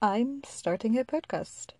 I'm starting a podcast.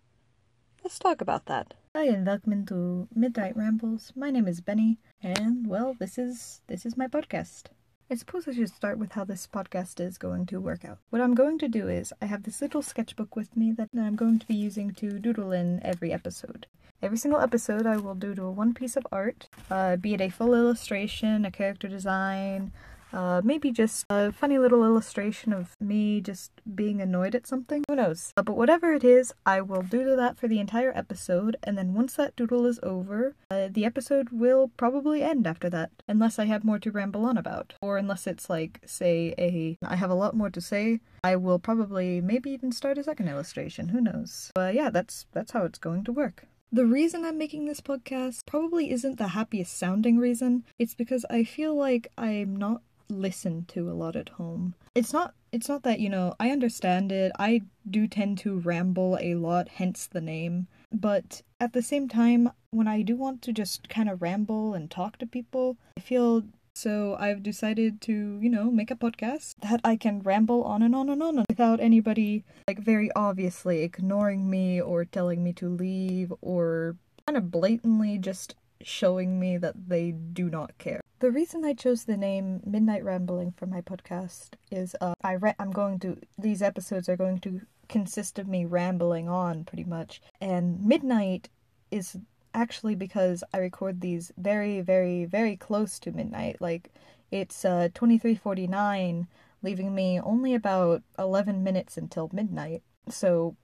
Let's talk about that. Hi and welcome to Midnight Rambles. My name is Benny, and well, this is this is my podcast. I suppose I should start with how this podcast is going to work out. What I'm going to do is I have this little sketchbook with me that I'm going to be using to doodle in every episode. Every single episode, I will doodle one piece of art, uh, be it a full illustration, a character design, uh, maybe just a funny little illustration of me just being annoyed at something. Who knows? Uh, but whatever it is, I will doodle that for the entire episode, and then once that doodle is over, uh, the episode will probably end after that, unless I have more to ramble on about, or unless it's like, say, a I have a lot more to say. I will probably maybe even start a second illustration. Who knows? But yeah, that's that's how it's going to work. The reason I'm making this podcast probably isn't the happiest sounding reason. It's because I feel like I'm not listened to a lot at home. It's not it's not that, you know, I understand it. I do tend to ramble a lot, hence the name. But at the same time, when I do want to just kind of ramble and talk to people, I feel so I've decided to, you know, make a podcast that I can ramble on and on and on without anybody like very obviously ignoring me or telling me to leave or kind of blatantly just showing me that they do not care. The reason I chose the name Midnight Rambling for my podcast is uh, I re- I'm going to these episodes are going to consist of me rambling on pretty much, and midnight is actually because I record these very very very close to midnight. Like it's uh 23:49, leaving me only about 11 minutes until midnight. So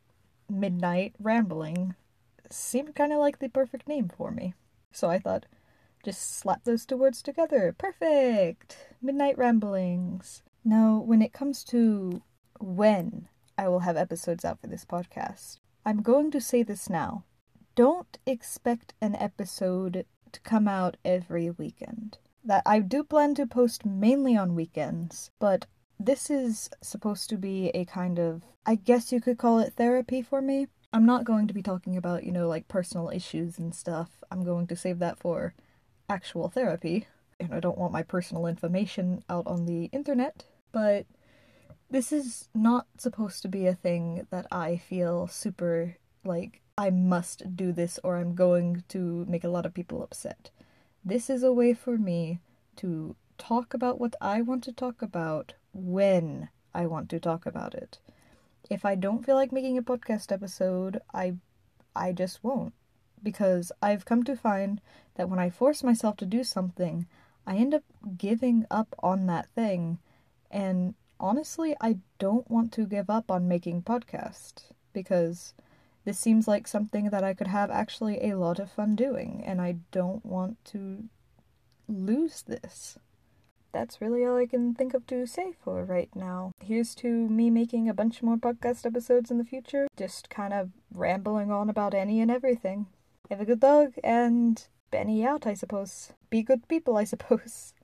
midnight rambling seemed kind of like the perfect name for me. So I thought just slap those two words together. Perfect! Midnight Ramblings. Now, when it comes to when I will have episodes out for this podcast, I'm going to say this now. Don't expect an episode to come out every weekend. That I do plan to post mainly on weekends, but this is supposed to be a kind of, I guess you could call it therapy for me. I'm not going to be talking about, you know, like personal issues and stuff. I'm going to save that for actual therapy. And I don't want my personal information out on the internet, but this is not supposed to be a thing that I feel super like I must do this or I'm going to make a lot of people upset. This is a way for me to talk about what I want to talk about when I want to talk about it. If I don't feel like making a podcast episode, I I just won't because I've come to find that when I force myself to do something, I end up giving up on that thing. And honestly, I don't want to give up on making podcasts because this seems like something that I could have actually a lot of fun doing, and I don't want to lose this. That's really all I can think of to say for right now. Here's to me making a bunch more podcast episodes in the future, just kind of rambling on about any and everything. Have a good dog and Benny out, I suppose. Be good people, I suppose.